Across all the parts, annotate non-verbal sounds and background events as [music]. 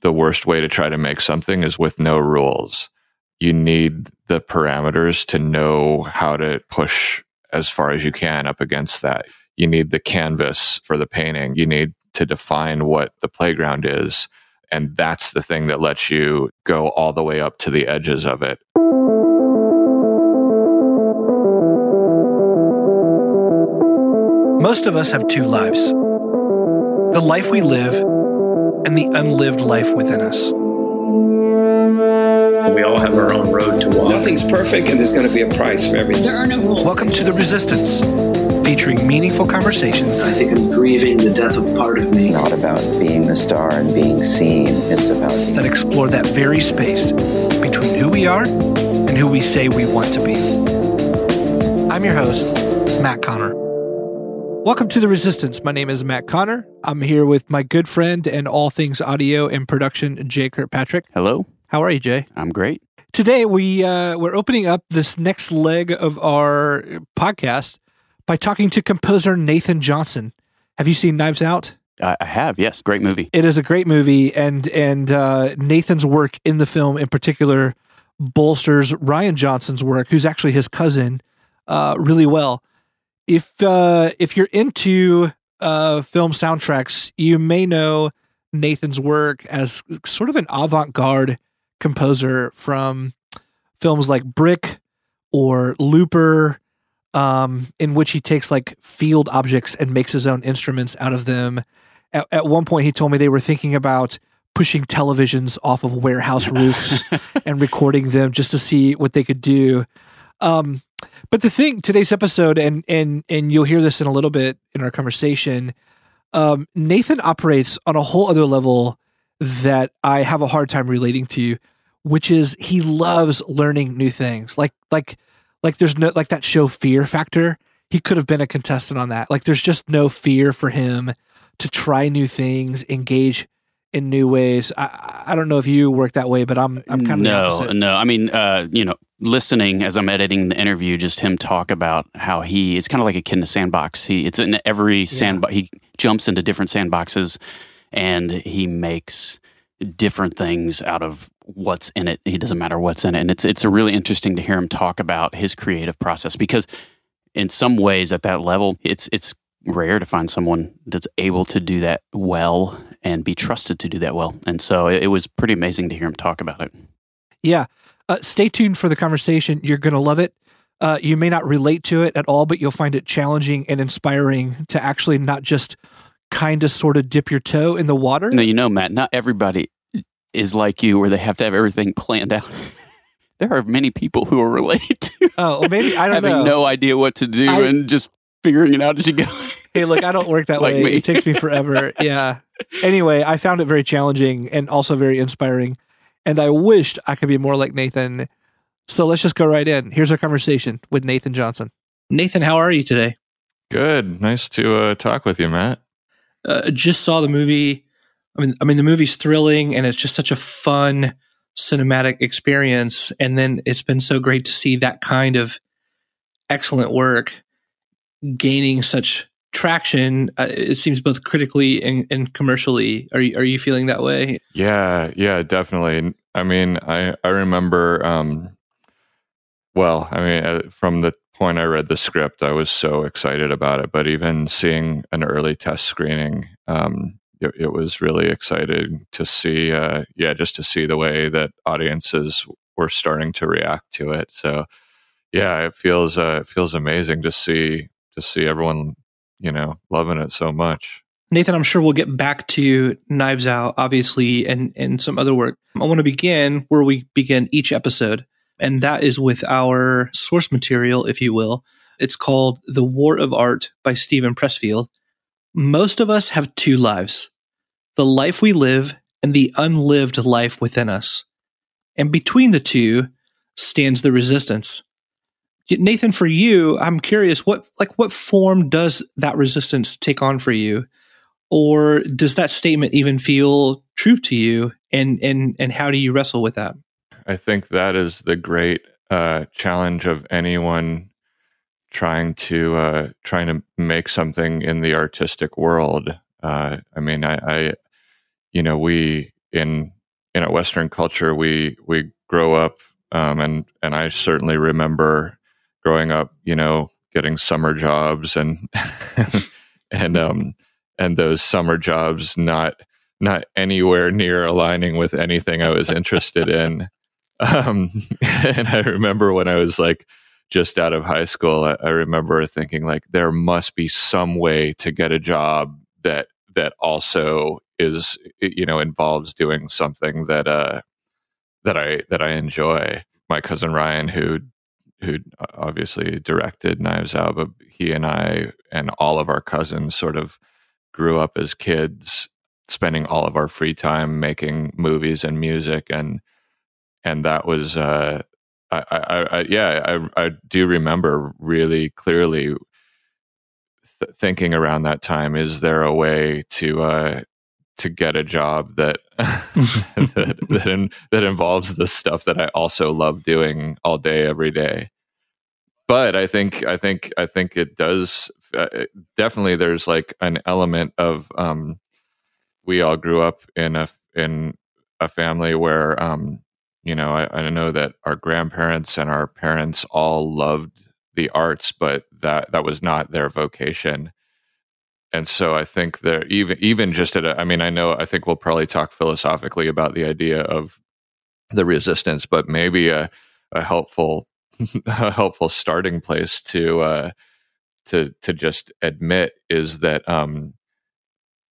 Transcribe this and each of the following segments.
the worst way to try to make something is with no rules. You need the parameters to know how to push as far as you can up against that. You need the canvas for the painting. You need to define what the playground is. And that's the thing that lets you go all the way up to the edges of it. Most of us have two lives the life we live and the unlived life within us. We all have our own road to walk. Nothing's perfect, and there's going to be a price for everything. There are no rules. Welcome to The Resistance, featuring meaningful conversations I think I'm grieving the death of part of me. It's not about being the star and being seen. It's about that explore that very space between who we are and who we say we want to be. I'm your host, Matt Connor. Welcome to The Resistance. My name is Matt Connor. I'm here with my good friend and all things audio and production, Jay Kirkpatrick. Hello. How are you, Jay? I'm great. Today we uh, we're opening up this next leg of our podcast by talking to composer Nathan Johnson. Have you seen Knives Out? I, I have. Yes, great movie. It is a great movie, and and uh, Nathan's work in the film, in particular, bolsters Rian Johnson's work, who's actually his cousin, uh, really well. If uh, if you're into uh, film soundtracks, you may know Nathan's work as sort of an avant-garde composer from films like Brick or Looper, um, in which he takes like field objects and makes his own instruments out of them. At, at one point, he told me they were thinking about pushing televisions off of warehouse roofs [laughs] and recording them just to see what they could do. Um, but the thing, today's episode, and and and you'll hear this in a little bit in our conversation. Um, Nathan operates on a whole other level that I have a hard time relating to, which is he loves learning new things. Like like like there's no like that show Fear Factor. He could have been a contestant on that. Like there's just no fear for him to try new things, engage in new ways. I I don't know if you work that way, but I'm I'm kind of no no. I mean, uh, you know, listening as I'm editing the interview, just him talk about how he it's kind of like a kid in a sandbox. He it's in every sandbox. He jumps into different sandboxes, and he makes different things out of what's in it. It doesn't matter what's in it, and it's it's really interesting to hear him talk about his creative process because in some ways at that level, it's it's rare to find someone that's able to do that well and be trusted to do that well. And so it, it was pretty amazing to hear him talk about it. Yeah. Uh, stay tuned for the conversation. You're going to love it. Uh, you may not relate to it at all, but you'll find it challenging and inspiring to actually not just kind of sort of dip your toe in the water. No, you know, Matt, not everybody is like you where they have to have everything planned out. [laughs] there are many people who are relate to Oh, well, maybe I don't having know. no idea what to do I- and just figuring it out as you go. hey, look, I don't work that [laughs] Like way. me. It takes me forever. [laughs] yeah. Anyway, I found it very challenging and also very inspiring. And I wished I could be more like Nathan. So let's just go right in. Here's our conversation with Nathan Johnson. Nathan, how are you today? Good. Nice to uh, talk with you, Matt. uh, just saw the movie. I mean, I mean, the movie's thrilling and it's just such a fun cinematic experience. And then it's been so great to see that kind of excellent work gaining such traction. Uh, it seems both critically and, and commercially. Are you, are you feeling that way? Yeah, yeah, definitely. I mean, I I remember. Um, well, I mean, uh, from the point I read the script, I was so excited about it. But even seeing an early test screening, um, it, it was really exciting to see. Uh, yeah, just to see the way that audiences were starting to react to it. So, yeah, it feels uh, it feels amazing to see to see everyone, you know, loving it so much. Nathan, I'm sure we'll get back to Knives Out, obviously, and, and some other work. I want to begin where we begin each episode, and that is with our source material, if you will. It's called The War of Art by Steven Pressfield. Most of us have two lives the life we live and the unlived life within us. And between the two stands the resistance. Nathan, for you, I'm curious what like what form does that resistance take on for you? or does that statement even feel true to you and and and how do you wrestle with that I think that is the great uh, challenge of anyone trying to uh, trying to make something in the artistic world. Uh, I mean, I, I, you know, we in in a Western culture, we we grow up, um, and and I certainly remember growing up, you know, getting summer jobs and [laughs] and um and those summer jobs not not anywhere near aligning with anything I was interested in. [laughs] Um, and I remember when I was like just out of high school, I, I, remember thinking like there must be some way to get a job that that also is you know involves doing something that uh that I that I enjoy. My cousin Rian, who who obviously directed Knives Out, but he and I and all of our cousins sort of grew up as kids, spending all of our free time making movies and music, and and that was uh, I, I, I, yeah I, I do remember really clearly th- thinking around that time is there a way to uh, to get a job that [laughs] that that, in, that involves the stuff that I also love doing all day every day but I think I think I think it does uh, definitely there's like an element of um, we all grew up in a in a family where um, you know I, I know that our grandparents and our parents all loved the arts, but that that was not their vocation. And so I think there even even just at a, I mean I know I think we'll probably talk philosophically about the idea of the resistance, but maybe a, a helpful [laughs] a helpful starting place to uh, to to just admit is that um,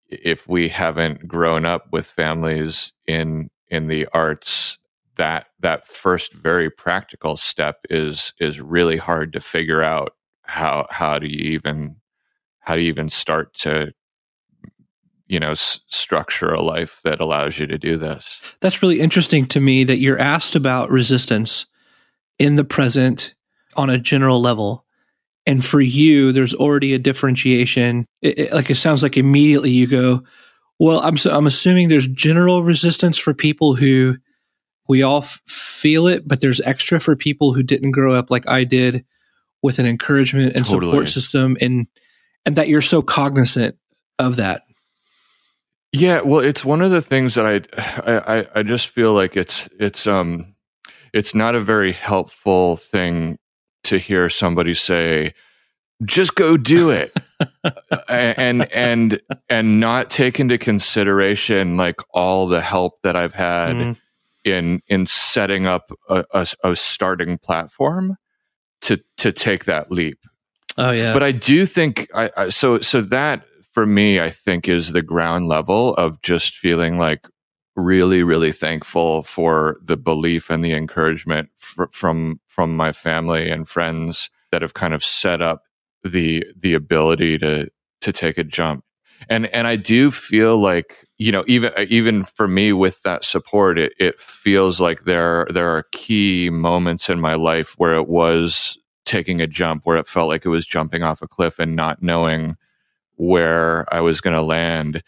if we haven't grown up with families in in the arts, that that first very practical step is is really hard to figure out how how do you even how do you even start to you know s- structure a life that allows you to do this that's really interesting to me that you're asked about resistance in the present on a general level. And for you, there's already a differentiation. It, it, like it sounds like immediately you go, well, I'm I'm assuming there's general resistance for people who we all f- feel it, but there's extra for people who didn't grow up like I did with an encouragement and totally. support system, and and that you're so cognizant of that. Yeah, well, it's one of the things that [sighs] I I I just feel like it's it's um it's not a very helpful thing to hear somebody say just go do it [laughs] and and and not take into consideration like all the help that i've had mm-hmm. in in setting up a, a, a, starting platform to to take that leap oh yeah. But i do think I, I so so that for me i think is the ground level of just feeling like really really thankful for the belief and the encouragement fr- from from my family and friends that have kind of set up the the ability to to take a jump. And and I do feel like you know even even for me with that support it it feels like there there are key moments in my life where it was taking a jump where it felt like it was jumping off a cliff and not knowing where I was going to land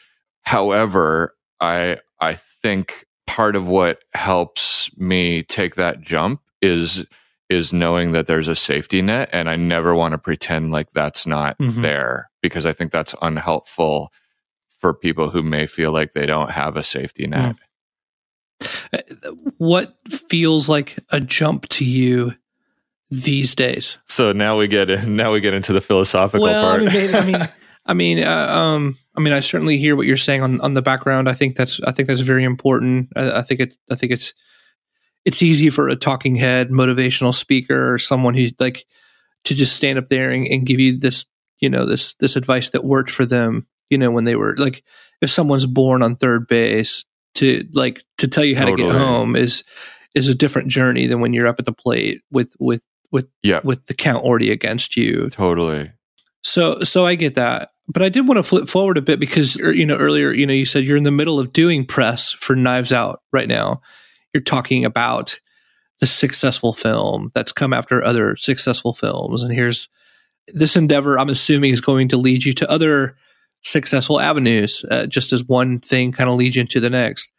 however I I think part of what helps me take that jump is is knowing that there's a safety net and I never want to pretend like that's not mm-hmm. there because I think that's unhelpful for people who may feel like they don't have a safety net. Mm. What feels like a jump to you these days? So now we get in, now we get into the philosophical well, part. I mean, I [laughs] mean, I mean, uh, um, I mean, I certainly hear what you're saying on, on the background. I think that's I think that's very important. I, I think it's I think it's it's easy for a talking head, motivational speaker, or someone who like to just stand up there and, and give you this you know this this advice that worked for them. You know, when they were like, if someone's born on third base, to like to tell you how totally. to get home is is a different journey than when you're up at the plate with with with yeah. with the count already against you. Totally. So so I get that but I did want to flip forward a bit because er, you know earlier you know you said you're in the middle of doing press for Knives Out right now. You're talking about the successful film that's come after other successful films, and here's this endeavor. I'm assuming is going to lead you to other successful avenues, uh, just as one thing kind of leads you into the next.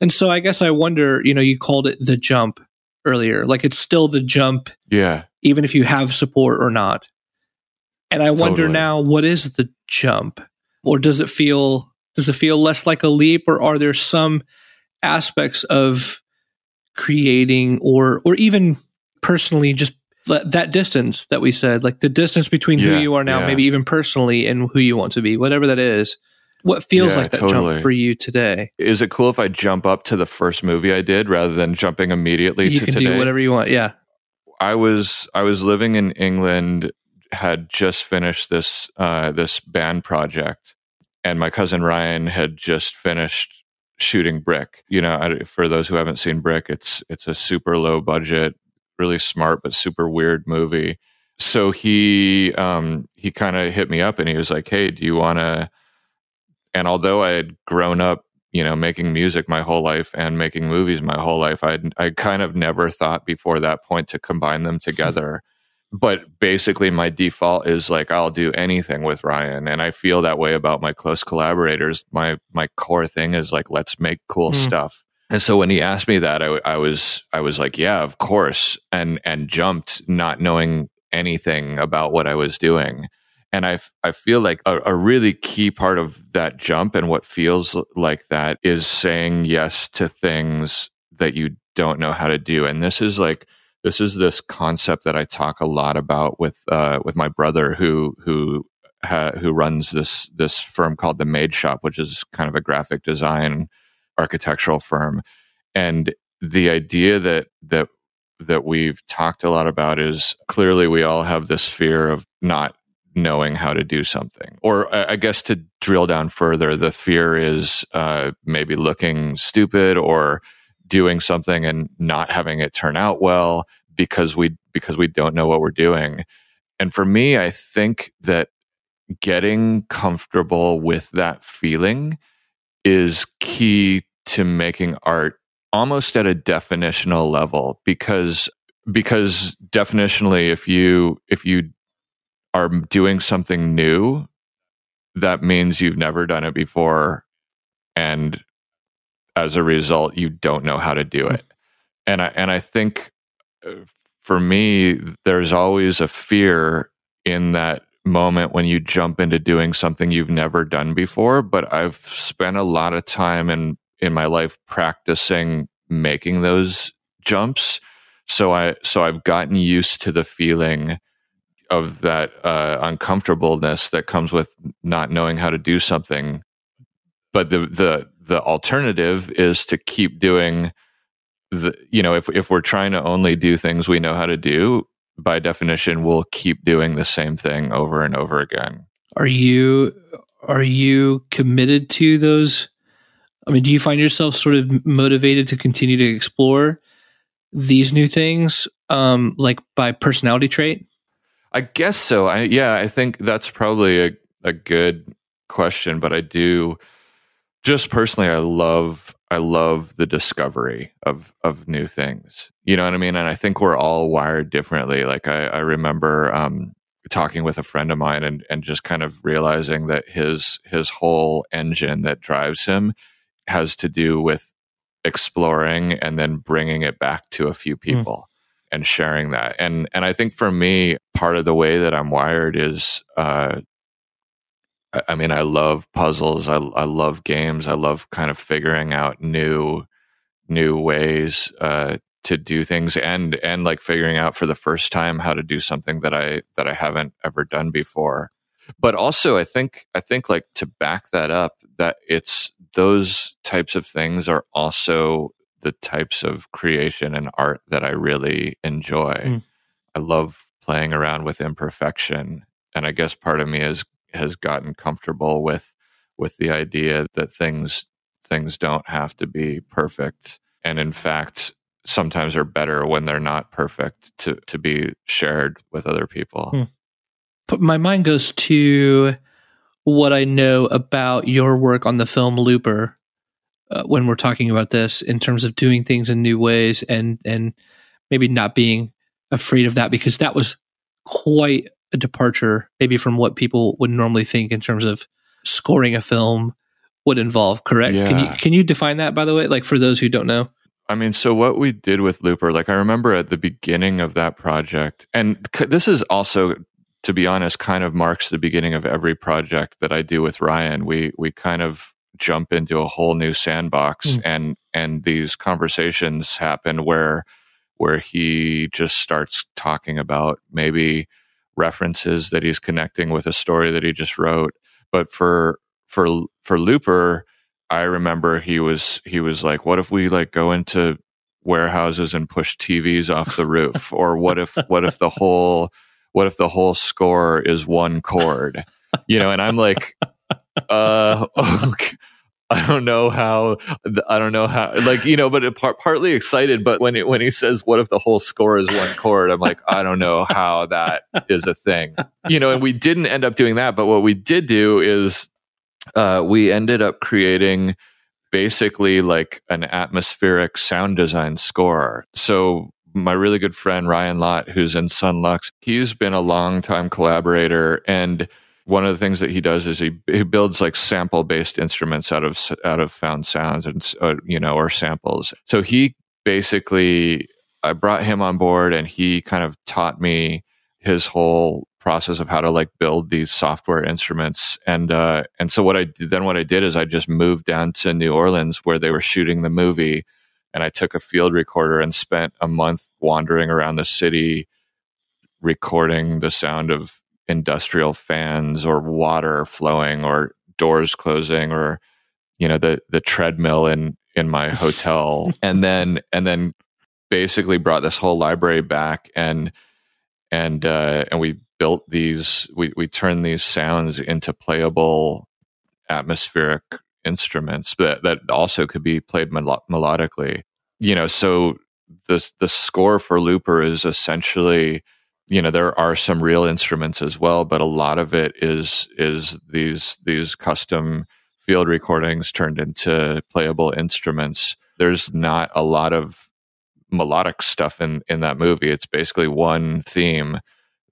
And so I guess I wonder, you know, you called it the jump earlier, like it's still the jump, yeah, even if you have support or not. And I wonder totally. now, what is the jump? Or does it feel does it feel less like a leap or are there some aspects of creating or or even personally just that distance that we said like the distance between yeah, who you are now yeah. maybe even personally and who you want to be whatever that is what feels yeah, like that totally. jump for you today is it cool if i jump up to the first movie i did rather than jumping immediately you to can today? do whatever you want yeah i was i was living in england had just finished this uh, this band project and my cousin rian had just finished shooting brick you know for those who haven't seen brick it's it's a super low budget really smart but super weird movie. So he um, he kind of hit me up and he was like, "Hey, do you want to?" And although I had grown up, you know, making music my whole life and making movies my whole life, I I kind of never thought before that point to combine them together. but basically my default is like I'll do anything with Rian and I feel that way about my close collaborators. My my core thing is like let's make cool mm. stuff. And so when he asked me that, I, I was I was like, yeah, of course, and and jumped, not knowing anything about what I was doing. And I, I feel like a, a, really key part of that jump and what feels like that is saying yes to things that you don't know how to do. And this is like this is this concept that I talk a lot about with uh, with my brother who who ha, who runs this this firm called the Made Shop, which is kind of a graphic design architectural firm. And the idea that that that we've talked a lot about is clearly we all have this fear of not knowing how to do something. Or I guess to drill down further, the fear is uh, maybe looking stupid or doing something and not having it turn out well because we because we don't know what we're doing. And for me, I think that getting comfortable with that feeling is key to making art almost at a definitional level because because definitionally if you if you are doing something new that means you've never done it before and as a result you don't know how to do it and i and i think uh, for me there's always a fear in that moment when you jump into doing something you've never done before but i've spent a lot of time in in my life practicing making those jumps. So I so I've gotten used to the feeling of that uh, uncomfortableness that comes with not knowing how to do something. But the the the alternative is to keep doing the you know if if we're trying to only do things we know how to do, by definition we'll keep doing the same thing over and over again. Are you are you committed to those I mean, do you find yourself sort of motivated to continue to explore these new things, um, like by personality trait? I guess so. I yeah, I think that's probably a, a good question, but I do just personally I love I love the discovery of of new things. You know what I mean? And I think we're all wired differently. Like I, I remember um, talking with a friend of mine and and just kind of realizing that his his whole engine that drives him has to do with exploring and then bringing it back to a few hmm. people mm. And sharing that. And and I think for me, part of the way that I'm wired is uh, I mean, I love puzzles. I, I love games. I love kind of figuring out new new ways uh, to do things and and like figuring out for the first time how to do something that I that I haven't ever done before. But also, I think I think like to back that up, that it's those types of things are also the types of creation and art that I really enjoy. Mm. I love playing around with imperfection, and I guess part of me has has gotten comfortable with with the idea that things things don't have to be perfect, and in fact, sometimes are better when they're not perfect to to be shared with other people. Mm. But my mind goes to what I know about your work on the film Looper uh, when we're talking about this in terms of doing things in new ways and and maybe not being afraid of that because that was quite a departure maybe from what people would normally think in terms of scoring a film would involve correct yeah. can you can you define that by the way like for those who don't know I mean, so what we did with Looper, like I remember at the beginning of that project, and this is also to be honest, kind of marks the beginning of every project that I do with Rian. We we kind of jump into a whole new sandbox mm. and and these conversations happen where where he just starts talking about maybe references that he's connecting with a story that he just wrote. But for for for Looper, I remember he was he was like, "What if we like go into warehouses and push TVs off the roof?" [laughs] or what if what if the whole what if the whole score is one chord? You know, and I'm like, uh, [laughs] okay. [laughs] I don't know how. I don't know how. Like you know, but par- partly excited. But when it, when he says, "What if the whole score is one chord?" I'm like, I don't know how that is a thing. You know, and we didn't end up doing that. But what we did do is uh, we ended up creating basically like an atmospheric sound design score. So my really good friend Ryan Lott, who's in Son Lux, he's been a long time collaborator and one of the things that he does is he he builds like sample based instruments out of out of found sounds and uh, you know or samples. So he basically I brought him on board and he kind of taught me his whole process of how to like build these software instruments and uh and so what I did then what I did is I just moved down to New Orleans where they were shooting the movie and I took a field recorder and spent a month wandering around the city recording the sound of industrial fans or water flowing or doors closing or you know the the treadmill in in my [laughs] hotel. And then and then basically brought this whole library back and and uh, and we built these we we turned these sounds into playable atmospheric instruments that that also could be played mel- melodically. You know so the the score for looper is essentially you know there are some real instruments as well but a lot of it is is these these custom field recordings turned into playable instruments. There's not a lot of melodic stuff in in that movie. It's basically one theme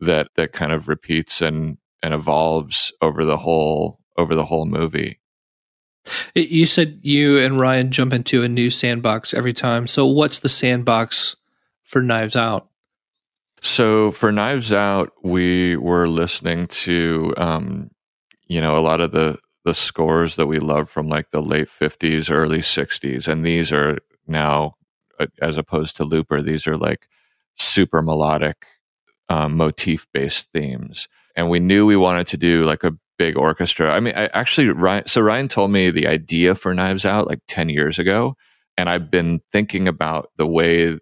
that that kind of repeats and and evolves over the whole over the whole movie. You said you and Rian jump into a new sandbox every time. So what's the sandbox for knives out so for Knives Out, we were listening to, um, you know, a lot of the the scores that we love from like the late fifties, early sixties, and these are now, uh, as opposed to Looper, these are like super melodic, um, motif based themes. And we knew we wanted to do like a big orchestra. I mean, I actually Rian. So Rian told me the idea for Knives Out like ten years ago, and I've been thinking about the way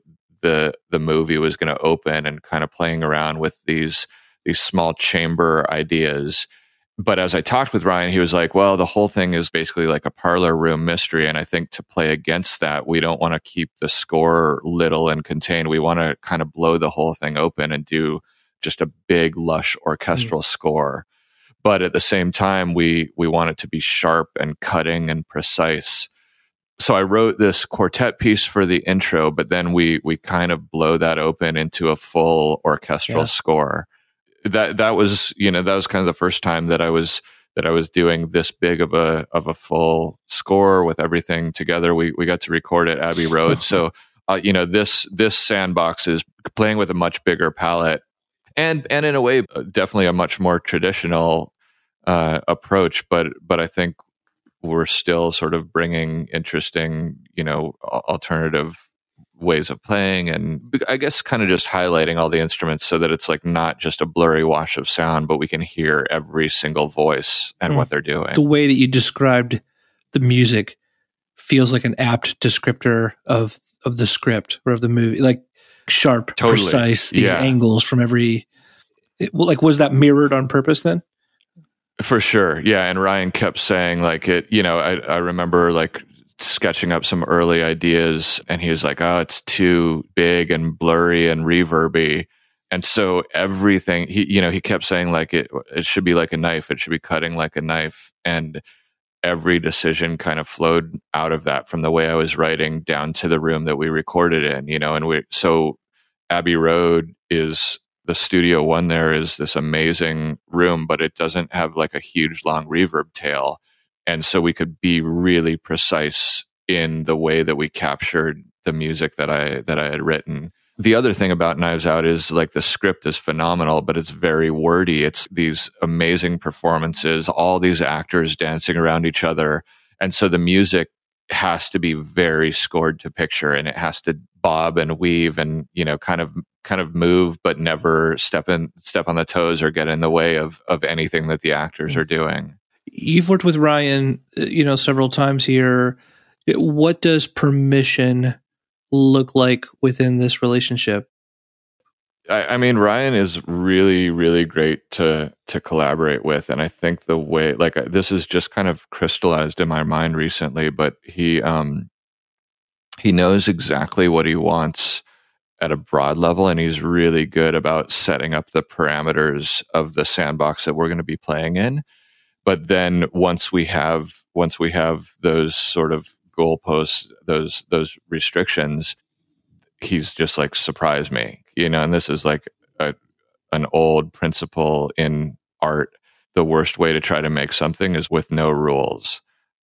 the the movie was going to open and kind of playing around with these these small chamber ideas but as I talked with Rian, he was like, well, the whole thing is basically like a parlor room mystery. And I think to play against that, we don't want to keep the score little and contained. We want to kind of blow the whole thing open and do just a big, lush orchestral mm. score. But at the same time, we, we want it to be sharp and cutting and precise so I wrote this quartet piece for the intro, but then we we kind of blow that open into a full orchestral yeah. score. That that was you know that was kind of the first time that I was that I was doing this big of a of a full score with everything together. We we got to record at Abbey Road, [laughs] so uh, you know this this sandbox is playing with a much bigger palette, and and in a way definitely a much more traditional uh, approach. But but I think we're still sort of bringing interesting, you know, alternative ways of playing and I guess kind of just highlighting all the instruments so that it's like not just a blurry wash of sound, but we can hear every single voice and mm. what they're doing. The way that you described the music feels like an apt descriptor of of the script or of the movie, like sharp, totally. precise, these yeah. angles from every. It, like, was that mirrored on purpose then? For sure. Yeah. And Rian kept saying, like, it, you know, I, I remember like sketching up some early ideas and he was like, oh, it's too big and blurry and reverby. And so everything he, you know, he kept saying like it, it should be like a knife. It should be cutting like a knife. And every decision kind of flowed out of that from the way I was writing down to the room that we recorded in, you know, and we, so Abbey Road is the studio one there is this amazing room, but it doesn't have like a huge long reverb tail. And so we could be really precise in the way that we captured the music that I that I had written. The other thing about Knives Out is like the script is phenomenal, but it's very wordy. It's these amazing performances, all these actors dancing around each other. And so the music has to be very scored to picture and it has to bob and weave and you know kind of kind of move but never step in step on the toes or get in the way of of anything that the actors are doing. You've worked with rian uh, you know several times here. What does permission look like within this relationship? I, I mean rian is really really great to to collaborate with and i think the way like this is just kind of crystallized in my mind recently but he um he knows exactly what he wants at a broad level and he's really good about setting up the parameters of the sandbox that we're going to be playing in. But then once we have once we have those sort of goalposts those those restrictions he's just like surprise me you know and this is like a, an old principle in art. The worst way to try to make something is with no rules.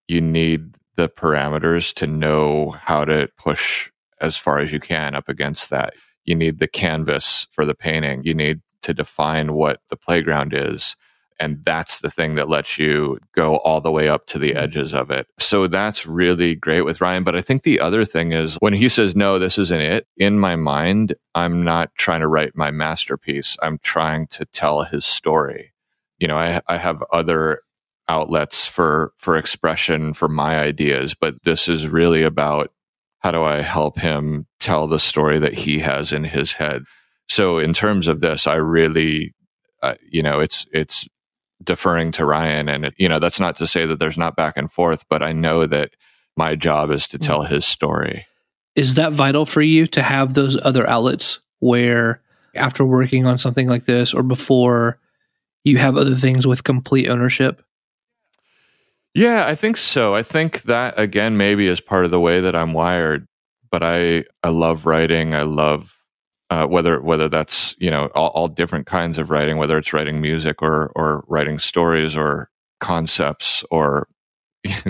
You need the parameters to know how to push as far as you can up against that. You need the canvas for the painting. You need to define what the playground is. And that's the thing that lets you go all the way up to the edges of it. So that's really great with Rian. But I think the other thing is when he says, no, this isn't it, in my mind, I'm not trying to write my masterpiece. I'm trying to tell his story. You know, I, I have other outlets for for expression for my ideas but this is really about how do i help him tell the story that he has in his head. So in terms of this i really uh, you know it's it's deferring to rian and it, you know that's not to say that there's not back and forth but i know that my job is to tell his story. Is that vital for you to have those other outlets where after working on something like this or before you have other things with complete ownership yeah, I think so. I think that again maybe is part of the way that I'm wired. But I I love writing. I love uh, whether whether that's you know all, all, different kinds of writing, whether it's writing music or or writing stories or concepts or [laughs]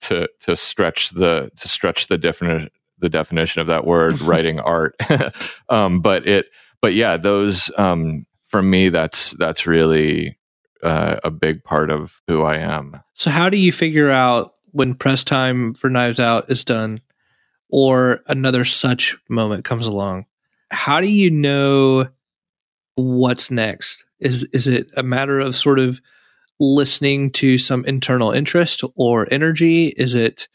to to stretch the to stretch the definition the definition of that word [laughs] writing art. [laughs] um, but it but yeah, those um, for me that's that's really uh, a big part of who I am. So, how do you figure out when press time for Knives Out is done, or another such moment comes along? How do you know what's next? Is is it a matter of sort of listening to some internal interest or energy? Is it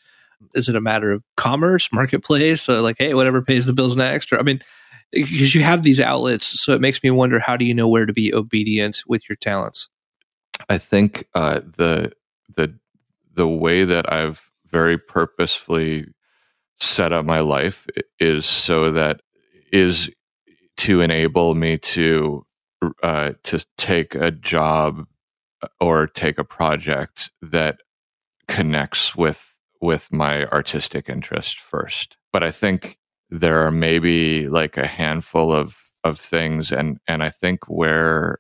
is it a matter of commerce, marketplace? So like, hey, whatever pays the bills next, or I mean, because you have these outlets, so it makes me wonder: how do you know where to be obedient with your talents? I think uh, the the the way that I've very purposefully set up my life is so that is to enable me to uh, to take a job uh, or take a project that connects with with my artistic interest first. But I think there are maybe like a handful of of things and and I think where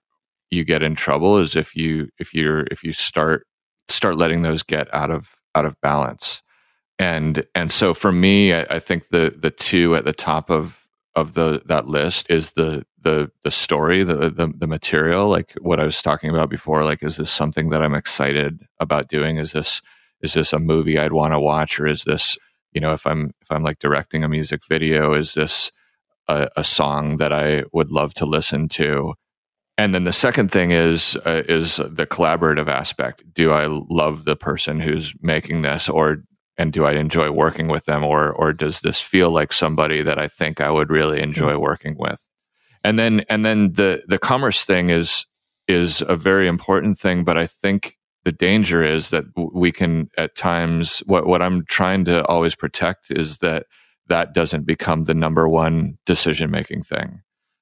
you get in trouble is if you if you're if you start start letting those get out of out of balance. And and so for me I, I, think the the two at the top of of the that list is the the the story the, the the material like what i was talking about before like is this something that i'm excited about doing? Is this is this a movie i'd want to watch? Or is this you know if i'm if i'm like directing a music video is this a, a song that i would love to listen to and then the second thing is uh, is the collaborative aspect. Do I love the person who's making this, or and do I enjoy working with them, or or does this feel like somebody that I think I would really enjoy working with? And then and then the the commerce thing is is a very important thing, but I think the danger is that we can at times what what I'm trying to always protect is that that doesn't become the number one decision making thing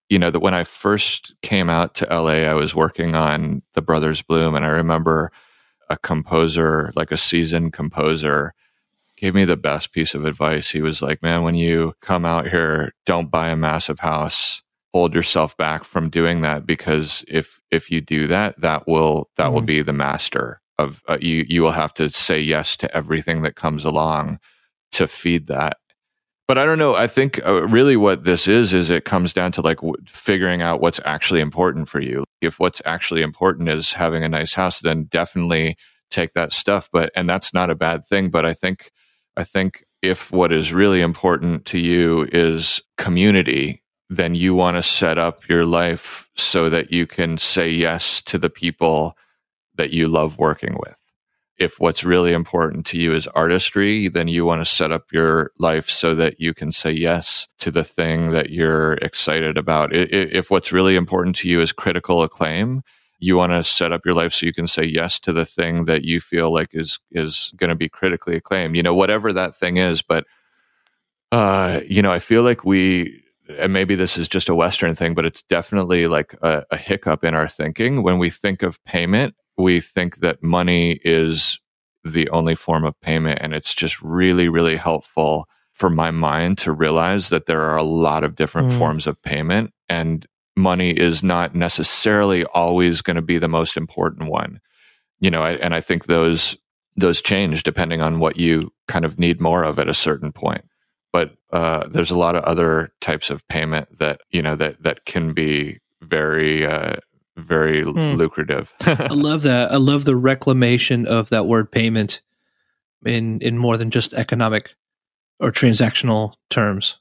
you know that when I first came out to LA, I was working on the Brothers Bloom, and I remember a composer, like a seasoned composer, gave me the best piece of advice. He was like, "Man, when you come out here, don't buy a massive house. Hold yourself back from doing that because if if you do that, that will that mm-hmm. will be the master of uh, you. You will have to say yes to everything that comes along to feed that." But I don't know. I think uh, really what this is is it comes down to like w- figuring out what's actually important for you. If what's actually important is having a nice house, then definitely take that stuff. But and that's not a bad thing. But I think I think if what is really important to you is community, then you want to set up your life so that you can say yes to the people that you love working with. If what's really important to you is artistry, then you want to set up your life so that you can say yes to the thing that you're excited about. If what's really important to you is critical acclaim, you want to set up your life so you can say yes to the thing that you feel like is is going to be critically acclaimed. You know, whatever that thing is, but uh, you know, I feel like we and maybe this is just a Western thing, but it's definitely like a, a hiccup in our thinking. When we think of payment, we think that money is the only form of payment. And it's just really, really helpful for my mind to realize that there are a lot of different mm. forms of payment. And money is not necessarily always going to be the most important one. You know, I, and I think those those change depending on what you kind of need more of at a certain point. But uh, there's a lot of other types of payment that you know that that can be very uh, very hmm. lucrative. [laughs] I love that. I love the reclamation of that word payment in in more than just economic or transactional terms,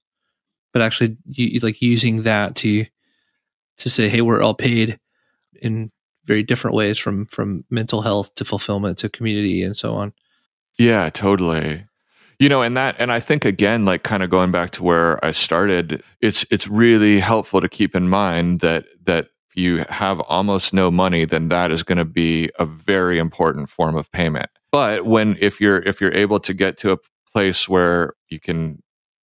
but actually you, like using that to to say, hey, we're all paid in very different ways from from mental health to fulfillment to community and so on. Yeah, totally. You know, and that and I think again like kind of going back to where I started, it's it's really helpful to keep in mind that that you have almost no money, then that is going to be a very important form of payment. But when if you're if you're able to get to a place where you can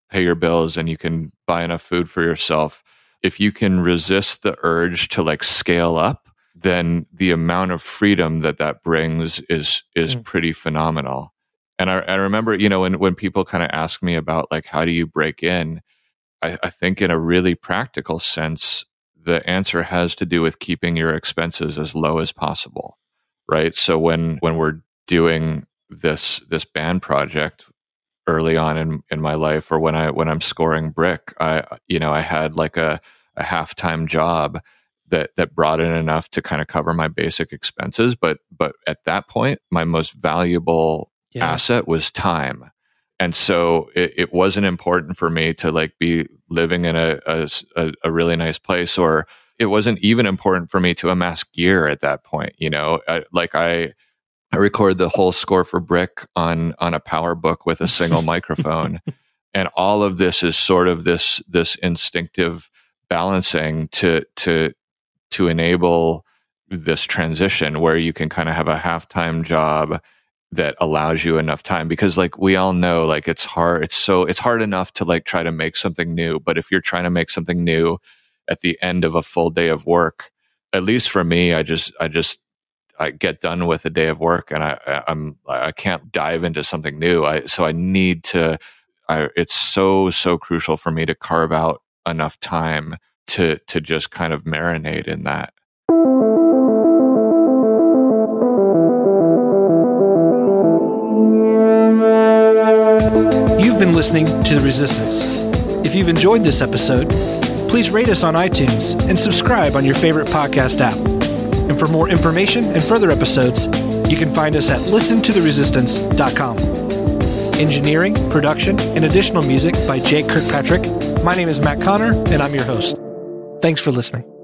pay your bills and you can buy enough food for yourself, if you can resist the urge to like scale up, then the amount of freedom that that brings is is mm. pretty phenomenal. And I, I remember, you know, when when people kind of ask me about like how do you break in, I, I think in a really practical sense, the answer has to do with keeping your expenses as low as possible, right? So when when we're doing this this band project, early on in, in my life or when I when I'm scoring brick, I you know, I had like a, a half time job that that brought in enough to kind of cover my basic expenses. But but at that point, my most valuable yeah. asset was time. And so it, it, wasn't important for me to like be living in a, a, a really nice place or it wasn't even important for me to amass gear at that point. You know, I, like I, I recorded the whole score for Brick on on a PowerBook with a single [laughs] microphone, and all of this is sort of this this instinctive balancing to to to enable this transition where you can kind of have a half time job that allows you enough time because like we all know like it's hard it's so it's hard enough to like try to make something new but if you're trying to make something new at the end of a full day of work at least for me i just i just I get done with a day of work and I, I'm I can't dive into something new. I so I need to. I, it's so so crucial for me to carve out enough time to to just kind of marinate in that. Listening to The Resistance. If you've enjoyed this episode, please rate us on iTunes and subscribe on your favorite podcast app. And for more information and further episodes, you can find us at listentotheresistance.com. Engineering, production, and additional music by Jake Kirkpatrick. My name is Matt Connor, and I'm your host. Thanks for listening.